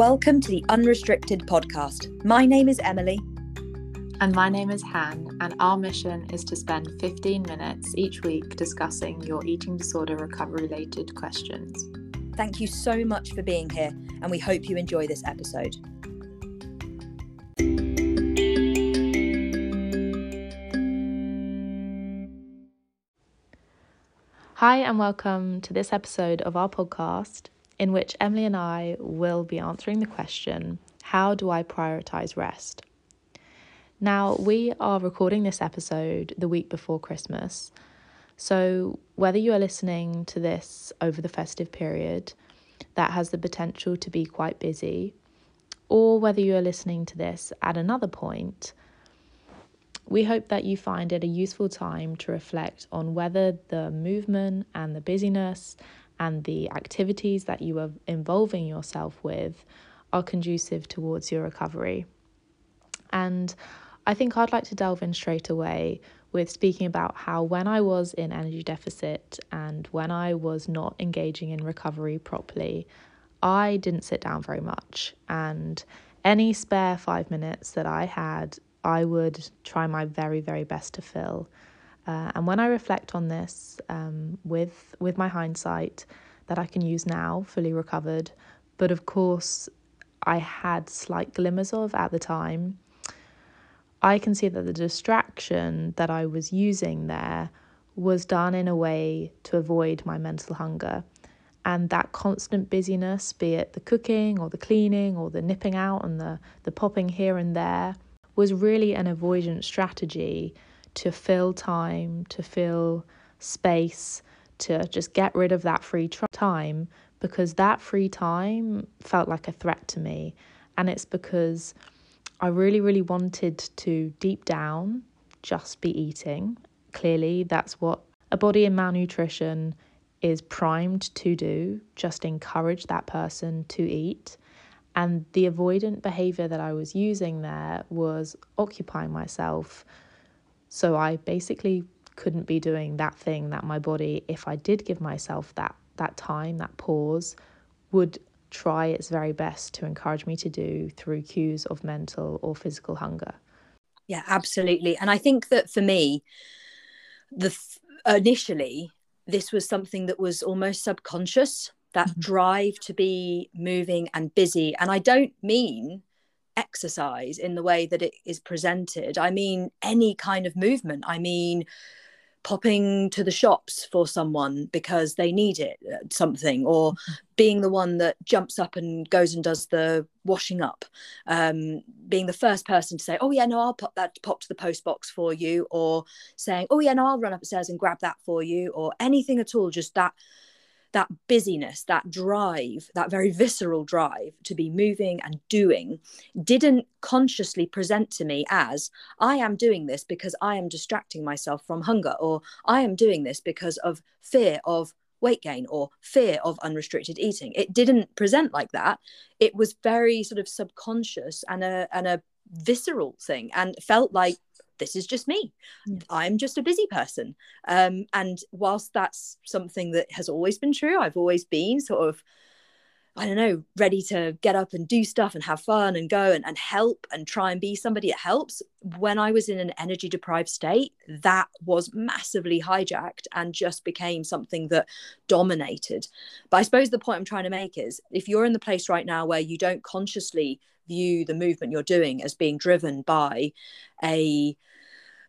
Welcome to the Unrestricted podcast. My name is Emily. And my name is Han, and our mission is to spend 15 minutes each week discussing your eating disorder recovery related questions. Thank you so much for being here, and we hope you enjoy this episode. Hi, and welcome to this episode of our podcast, in which Emily and I will be answering the question How do I prioritize rest? Now, we are recording this episode the week before Christmas. So, whether you are listening to this over the festive period, that has the potential to be quite busy, or whether you are listening to this at another point, we hope that you find it a useful time to reflect on whether the movement and the busyness and the activities that you are involving yourself with are conducive towards your recovery. And I think I'd like to delve in straight away with speaking about how when I was in energy deficit and when I was not engaging in recovery properly, I didn't sit down very much. And any spare five minutes that I had I would try my very, very best to fill. Uh, and when I reflect on this um, with with my hindsight that I can use now, fully recovered, but of course I had slight glimmers of at the time, I can see that the distraction that I was using there was done in a way to avoid my mental hunger. And that constant busyness, be it the cooking or the cleaning or the nipping out and the, the popping here and there, was really an avoidance strategy to fill time, to fill space, to just get rid of that free time because that free time felt like a threat to me. And it's because I really, really wanted to deep down just be eating. Clearly, that's what a body in malnutrition is primed to do, just encourage that person to eat. And the avoidant behavior that I was using there was occupying myself. So I basically couldn't be doing that thing that my body, if I did give myself that that time, that pause, would try its very best to encourage me to do through cues of mental or physical hunger. Yeah, absolutely. And I think that for me, the initially this was something that was almost subconscious that mm-hmm. drive to be moving and busy. And I don't mean exercise in the way that it is presented, I mean any kind of movement. I mean, popping to the shops for someone because they need it uh, something or mm-hmm. being the one that jumps up and goes and does the washing up um, being the first person to say oh yeah no i'll pop that pop to the post box for you or saying oh yeah no i'll run upstairs and grab that for you or anything at all just that that busyness, that drive, that very visceral drive to be moving and doing, didn't consciously present to me as I am doing this because I am distracting myself from hunger, or I am doing this because of fear of weight gain or fear of unrestricted eating. It didn't present like that. It was very sort of subconscious and a and a visceral thing and felt like this is just me. I'm just a busy person. Um, and whilst that's something that has always been true, I've always been sort of, I don't know, ready to get up and do stuff and have fun and go and, and help and try and be somebody that helps. When I was in an energy deprived state, that was massively hijacked and just became something that dominated. But I suppose the point I'm trying to make is if you're in the place right now where you don't consciously view the movement you're doing as being driven by a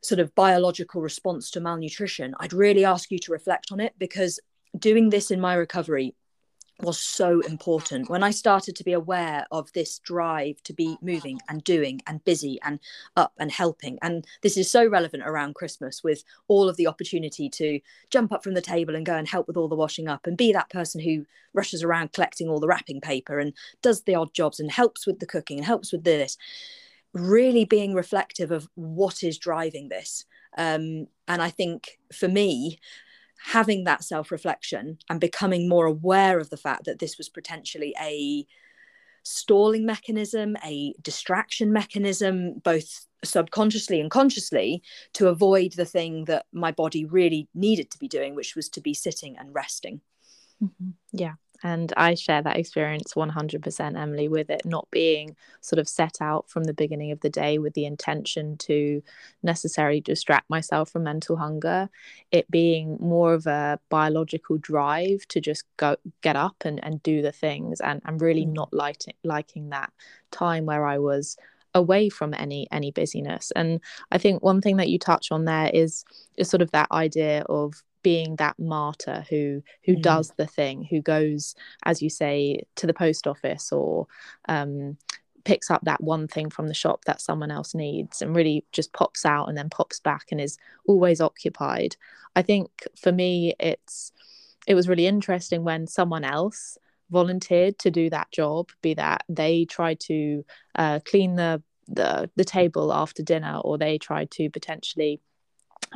sort of biological response to malnutrition, I'd really ask you to reflect on it because doing this in my recovery was so important. When I started to be aware of this drive to be moving and doing and busy and up and helping, and this is so relevant around Christmas with all of the opportunity to jump up from the table and go and help with all the washing up and be that person who rushes around collecting all the wrapping paper and does the odd jobs and helps with the cooking and helps with this really being reflective of what is driving this. Um, and I think for me, having that self reflection and becoming more aware of the fact that this was potentially a stalling mechanism, a distraction mechanism, both subconsciously and consciously, to avoid the thing that my body really needed to be doing, which was to be sitting and resting. Mm-hmm. Yeah, And I share that experience 100%, Emily, with it not being sort of set out from the beginning of the day with the intention to necessarily distract myself from mental hunger. It being more of a biological drive to just go get up and, and do the things. And I'm really mm. not liking, liking that time where I was away from any any busyness and i think one thing that you touch on there is is sort of that idea of being that martyr who who mm. does the thing who goes as you say to the post office or um, picks up that one thing from the shop that someone else needs and really just pops out and then pops back and is always occupied i think for me it's it was really interesting when someone else volunteered to do that job be that they tried to uh, clean the, the the table after dinner or they tried to potentially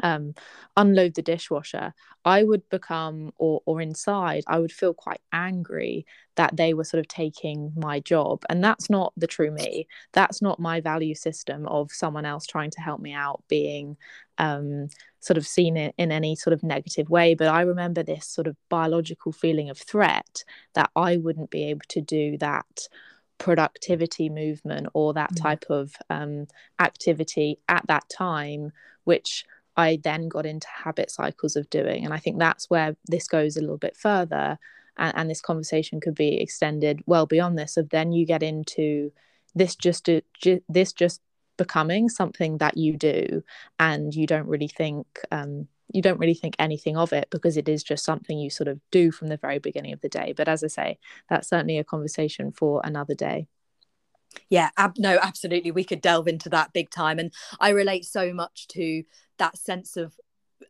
um, unload the dishwasher, I would become, or, or inside, I would feel quite angry that they were sort of taking my job. And that's not the true me. That's not my value system of someone else trying to help me out being um, sort of seen it in any sort of negative way. But I remember this sort of biological feeling of threat that I wouldn't be able to do that productivity movement or that mm. type of um, activity at that time, which I then got into habit cycles of doing. And I think that's where this goes a little bit further. And, and this conversation could be extended well beyond this. Of then you get into this just ju- this just becoming something that you do, and you don't really think um, you don't really think anything of it because it is just something you sort of do from the very beginning of the day. But as I say, that's certainly a conversation for another day. Yeah, ab- no, absolutely. We could delve into that big time. And I relate so much to that sense of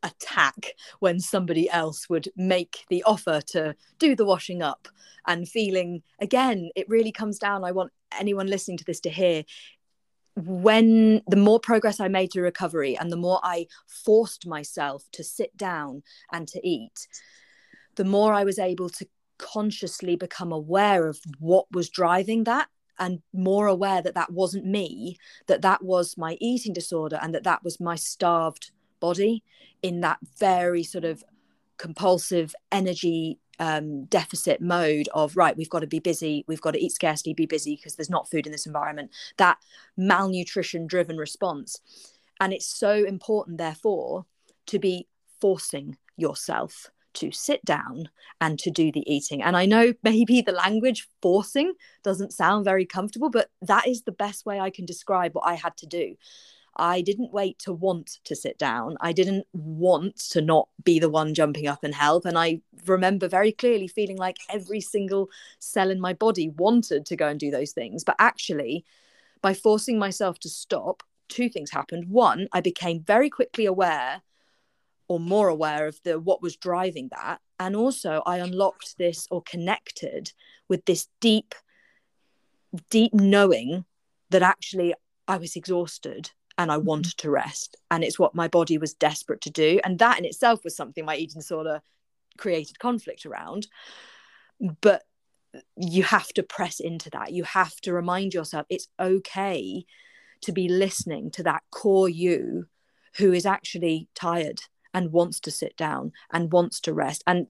attack when somebody else would make the offer to do the washing up and feeling again it really comes down i want anyone listening to this to hear when the more progress i made to recovery and the more i forced myself to sit down and to eat the more i was able to consciously become aware of what was driving that and more aware that that wasn't me that that was my eating disorder and that that was my starved body in that very sort of compulsive energy um, deficit mode of right we've got to be busy we've got to eat scarcely be busy because there's not food in this environment. That malnutrition driven response. And it's so important therefore to be forcing yourself to sit down and to do the eating. And I know maybe the language forcing doesn't sound very comfortable, but that is the best way I can describe what I had to do. I didn't wait to want to sit down. I didn't want to not be the one jumping up and help. And I remember very clearly feeling like every single cell in my body wanted to go and do those things. But actually, by forcing myself to stop, two things happened. One, I became very quickly aware or more aware of the what was driving that. And also i unlocked this or connected with this deep deep knowing that actually i was exhausted and i mm-hmm. wanted to rest. And it's what my body was desperate to do. And that in itself was something my eating disorder created conflict around. But you have to press into that. You have to remind yourself it's okay to be listening to that core you who is actually tired and wants to sit down and wants to rest. And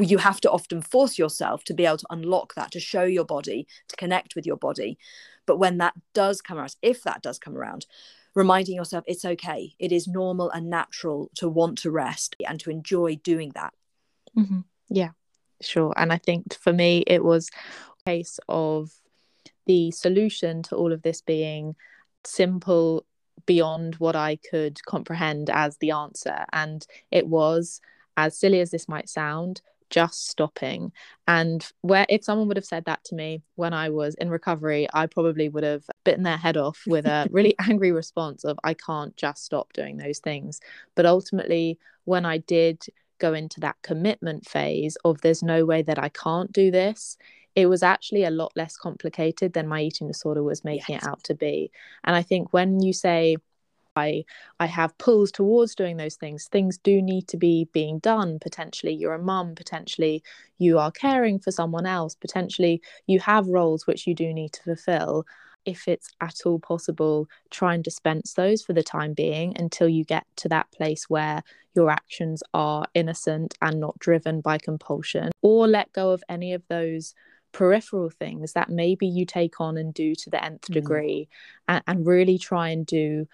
you have to often force yourself to be able to unlock that to show your body to connect with your body. But when that does come around if that does come around reminding yourself it's okay. It is normal and natural to want to rest and to enjoy doing that. Mm-hmm. yeah sure. And i think for me it was a case of the solution to all of this being simple beyond what I could comprehend as the answer. And it was, as silly as this might sound, just stopping. And where if someone would have said that to me when I was in recovery, I probably would have bitten their head off with a really angry response of I can't just stop doing those things. But ultimately, when I did go into that commitment phase of there's no way that I can't do this, it was actually a lot less complicated than my eating disorder was making yes. it out to be. And I think when you say, I I have pulls towards doing those things. Things do need to be being done. Potentially, you're a mum. Potentially, you are caring for someone else. Potentially, you have roles which you do need to fulfill. if it's at all possible, try and dispense those for the time being until you get to that place where your actions are innocent and not driven by compulsion, or let go of any of those peripheral things that maybe you take on and do to the nth mm. degree and, and really try and do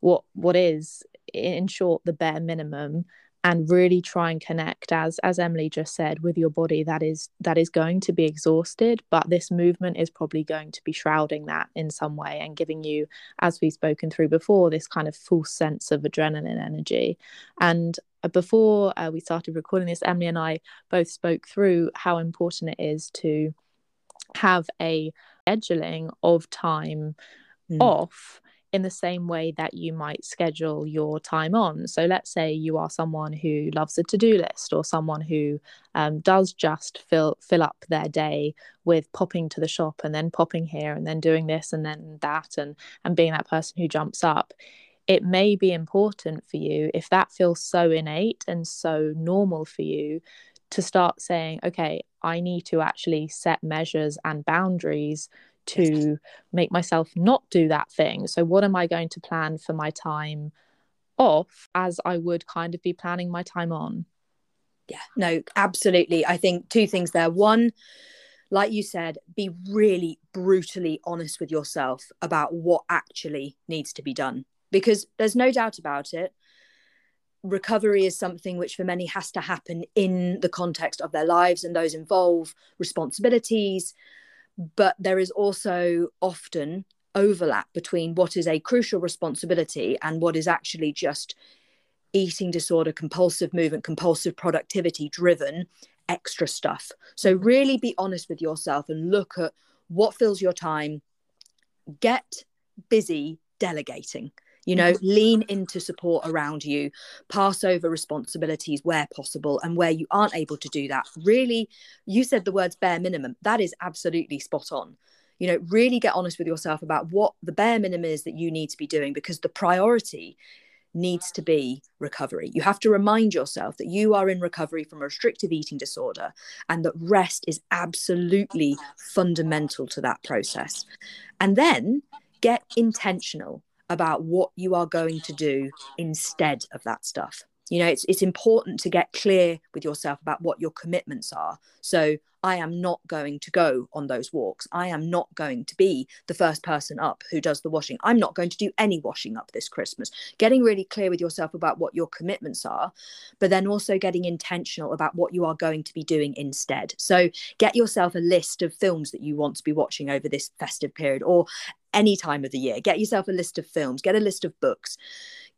what what is in short the bare minimum and really try and connect as as Emily just said with your body that is that is going to be exhausted but this movement is probably going to be shrouding that in some way and giving you as we've spoken through before this kind of full sense of adrenaline energy and uh, before uh, we started recording this Emily and I both spoke through how important it is to have a scheduling of time mm. off in the same way that you might schedule your time on. So, let's say you are someone who loves a to do list or someone who um, does just fill fill up their day with popping to the shop and then popping here and then doing this and then that and and being that person who jumps up. It may be important for you if that feels so innate and so normal for you to start saying, okay, I need to actually set measures and boundaries to make myself not do that thing. So, what am I going to plan for my time off as I would kind of be planning my time on? Yeah, no, absolutely. I think two things there. One, like you said, be really brutally honest with yourself about what actually needs to be done because there's no doubt about it. Recovery is something which for many has to happen in the context of their lives, and those involve responsibilities, but there is also often overlap between what is a crucial responsibility and what is actually just eating disorder, compulsive movement, compulsive productivity driven extra stuff. So, really be honest with yourself and look at what fills your time. Get busy delegating you know mm-hmm. lean into support around you pass over responsibilities where possible and where you aren't able to do that really you said the words bare minimum that is absolutely spot on you know really get honest with yourself about what the bare minimum is that you need to be doing because the priority needs to be recovery. You have to remind yourself that you are in recovery from a restrictive eating disorder and that rest is absolutely fundamental to that process. And then get intentional about what you are going to do instead of that stuff. You know it's it's important to get clear with yourself about what your commitments are. So i am not going to go on those walks. I am not going to be the first person up who does the washing. I'm not going to do any washing up this christmas. Getting really clear with yourself about what your commitments are but then also getting intentional about what you are going to be doing instead. So get yourself a list of films that you want to be watching over this festive period or any time of the year get yourself a list of films get a list of books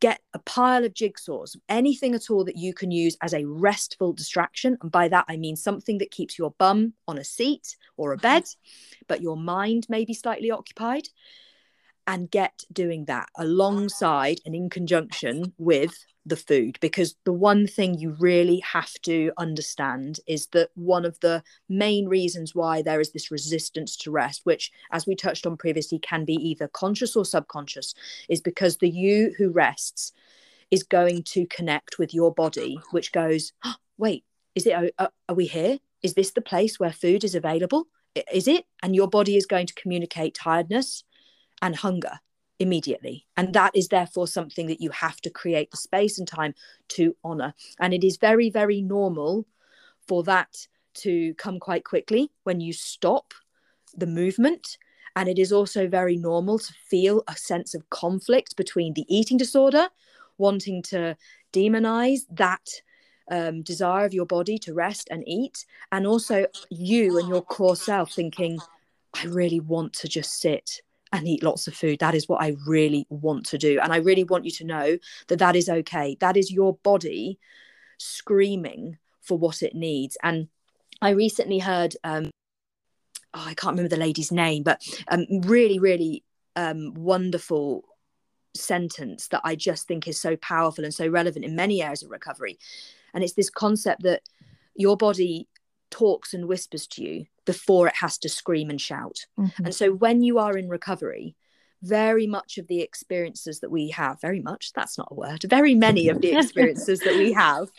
get a pile of jigsaws, anything at all that you can use as a restful distraction. And by that, I mean something that keeps your bum on a seat or a bed, but your mind may be slightly occupied. And get doing that alongside and in conjunction with the food because the one thing you really have to understand is that one of the main reasons why there is this resistance to rest which as we touched on previously can be either conscious or subconscious is because the you who rests is going to connect with your body which goes oh, wait is it are, are we here? Is this the place where food is available? Is it? And your body is going to communicate tiredness and hunger immediately. And that is therefore something that you have to create the space and time to honor. And it is very, very normal for that to come quite quickly when you stop the movement. And it is also very normal to feel a sense of conflict between the eating disorder, wanting to demonize that um, desire of your body to rest and eat, and also you and your core self thinking, I really want to just sit and eat lots of food. That is what I really want to do. And I really want you to know that that is okay. That is your body screaming for what it needs. And I recently heard, um, oh, I can't remember the lady's name, but um, really, really um, wonderful sentence that I just think is so powerful and so relevant in many areas of recovery. And it's this concept that your body talks and whispers to you before it has to scream and shout. Mm-hmm. And so when you are in recovery, very much of the experiences that we have, very much, that's not a word, very many of the experiences that we have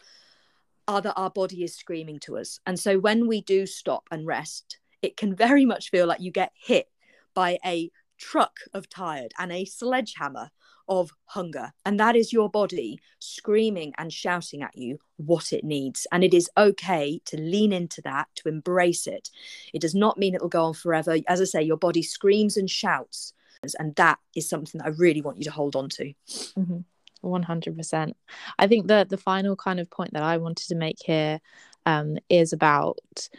are that our body is screaming to us. And so when we do stop and rest, it can very much feel like you get hit by a truck of tired and a sledgehammer of hunger. And that is your body screaming and shouting at you what it needs. And it is okay to lean into that, to embrace it. It does not mean it will go on forever. As I say, your body screams and shouts. And that is something that I really want you to hold on to. Mm-hmm. 100%. I think that the final kind of point that I wanted to make here um, is about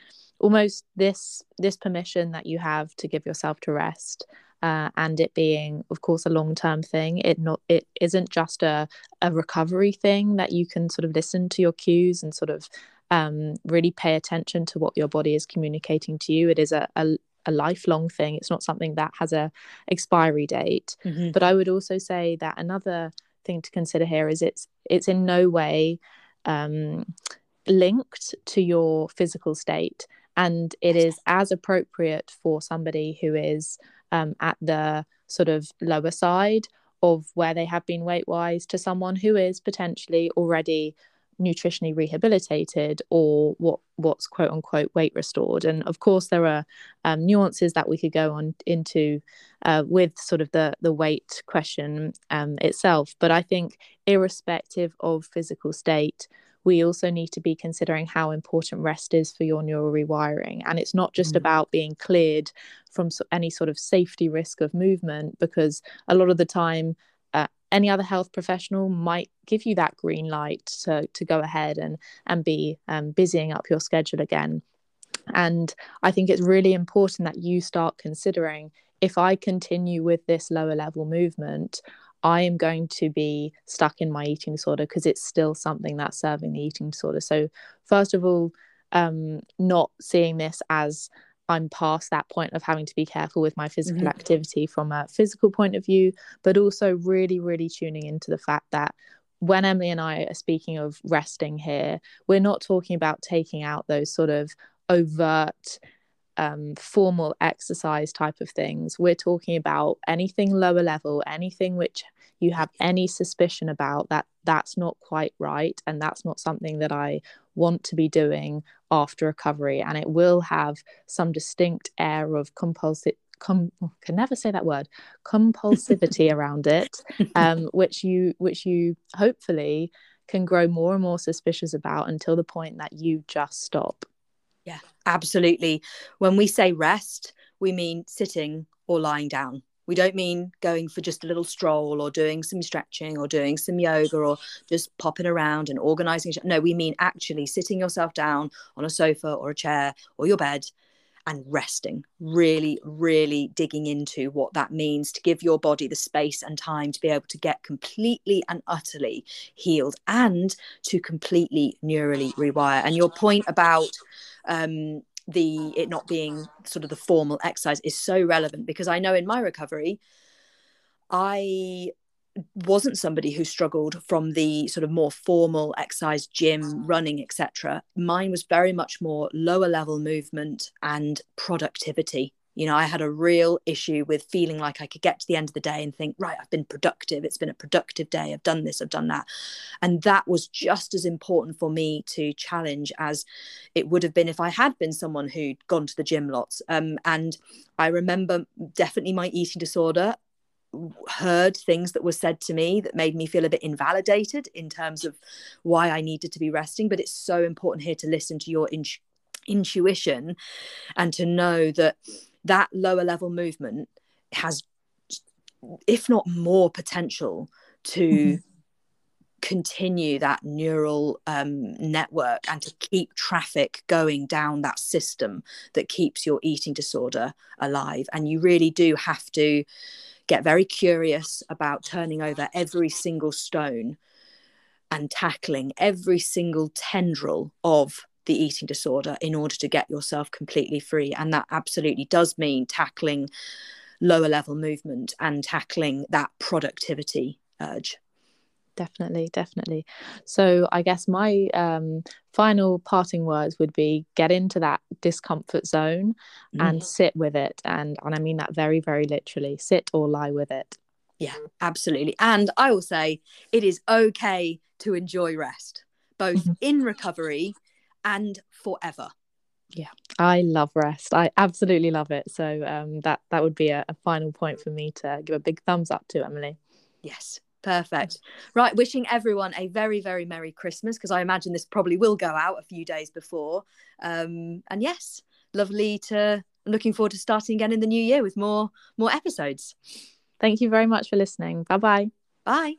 almost this this permission that you have to give yourself to rest uh, and it being of course a long term thing it not it isn't just a, a recovery thing that you can sort of listen to your cues and sort of um, really pay attention to what your body is communicating to you. It is a, a, a lifelong thing. It's not something that has a expiry date. Mm-hmm. but i would also say that another thing to consider here is it's it's in no way um, linked to your physical state. And it is as appropriate for somebody who is um, at the sort of lower side of where they have been weight wise to someone who is potentially already nutritionally rehabilitated or what what's quote unquote weight restored. And of course there are um, nuances that we could go on into uh, with sort of the the weight question um, itself. But i think irrespective of physical state we also need to be considering how important rest is for your neural rewiring. And it's not just mm. about being cleared from any sort of safety risk of movement, because a lot of the time, uh, any other health professional might give you that green light to, to go ahead and, and be um, busying up your schedule again. And I think it's really important that you start considering if I continue with this lower level movement, I am going to be stuck in my eating disorder because it's still something that's serving the eating disorder. So, first of all, um, not seeing this as I'm past that point of having to be careful with my physical mm-hmm. activity from a physical point of view, but also really, really tuning into the fact that when Emily and I are speaking of resting here, we're not talking about taking out those sort of overt um, formal exercise type of things. We're talking about anything lower level, anything which you have any suspicion about that that's not quite right and that's not something that I want to be doing after recovery. And it will have some distinct air of compulsive. Com- can never say that word compulsivity around it um, which you which you hopefully can grow more and more suspicious about until the point that you just stop yeah, absolutely. When we say rest, we mean sitting or lying down. We don't mean going for just a little stroll or doing some stretching or doing some yoga or just popping around and organizing. No, we mean actually sitting yourself down on a sofa or a chair or your bed and resting, really, really digging into what that means to give your body the space and time to be able to get completely and utterly healed and to completely neurally rewire. And your point about um, the it not being sort of the formal exercise is so relevant because I know in my recovery, I wasn't somebody who struggled from the sort of more formal exercise gym running etc mine was very much more lower level movement and productivity. You know i had a real issue with feeling like i could get to the end of the day and think right i've been productive. It's been a productive day. I've done this. I've done that. And that was just as important for me to challenge as it would have been if i had been someone who'd gone to the gym lots. Um, and i remember definitely my eating disorder heard things that were said to me that made me feel a bit invalidated in terms of why I needed to be resting. But it's so important here to listen to your in- intuition and to know that that lower level movement has, if not more, potential to. Mm-hmm. continue that neural um, network and to keep traffic going down that system that keeps your eating disorder alive and you really do have to get very curious about turning over every single stone and tackling every single tendril of the eating disorder in order to get yourself completely free. And that absolutely does mean tackling lower level movement and tackling that productivity urge definitely definitely so i guess my um, final parting words would be get into that discomfort zone mm. and sit with it and and i mean that very very literally sit or lie with it yeah absolutely and i will say it is okay to enjoy rest both mm-hmm. in recovery and forever Yeah, I love rest. I absolutely love it. So um, that that would be a, a final point for me to give a big thumbs up to Emily. Yes, Perfect. Right. Wishing everyone a very, very Merry Christmas because I imagine this probably will go out a few days before. Um, and yes, lovely to. I'm looking forward to starting again in the new year with more more episodes. Thank you very much for listening. Bye-bye. Bye.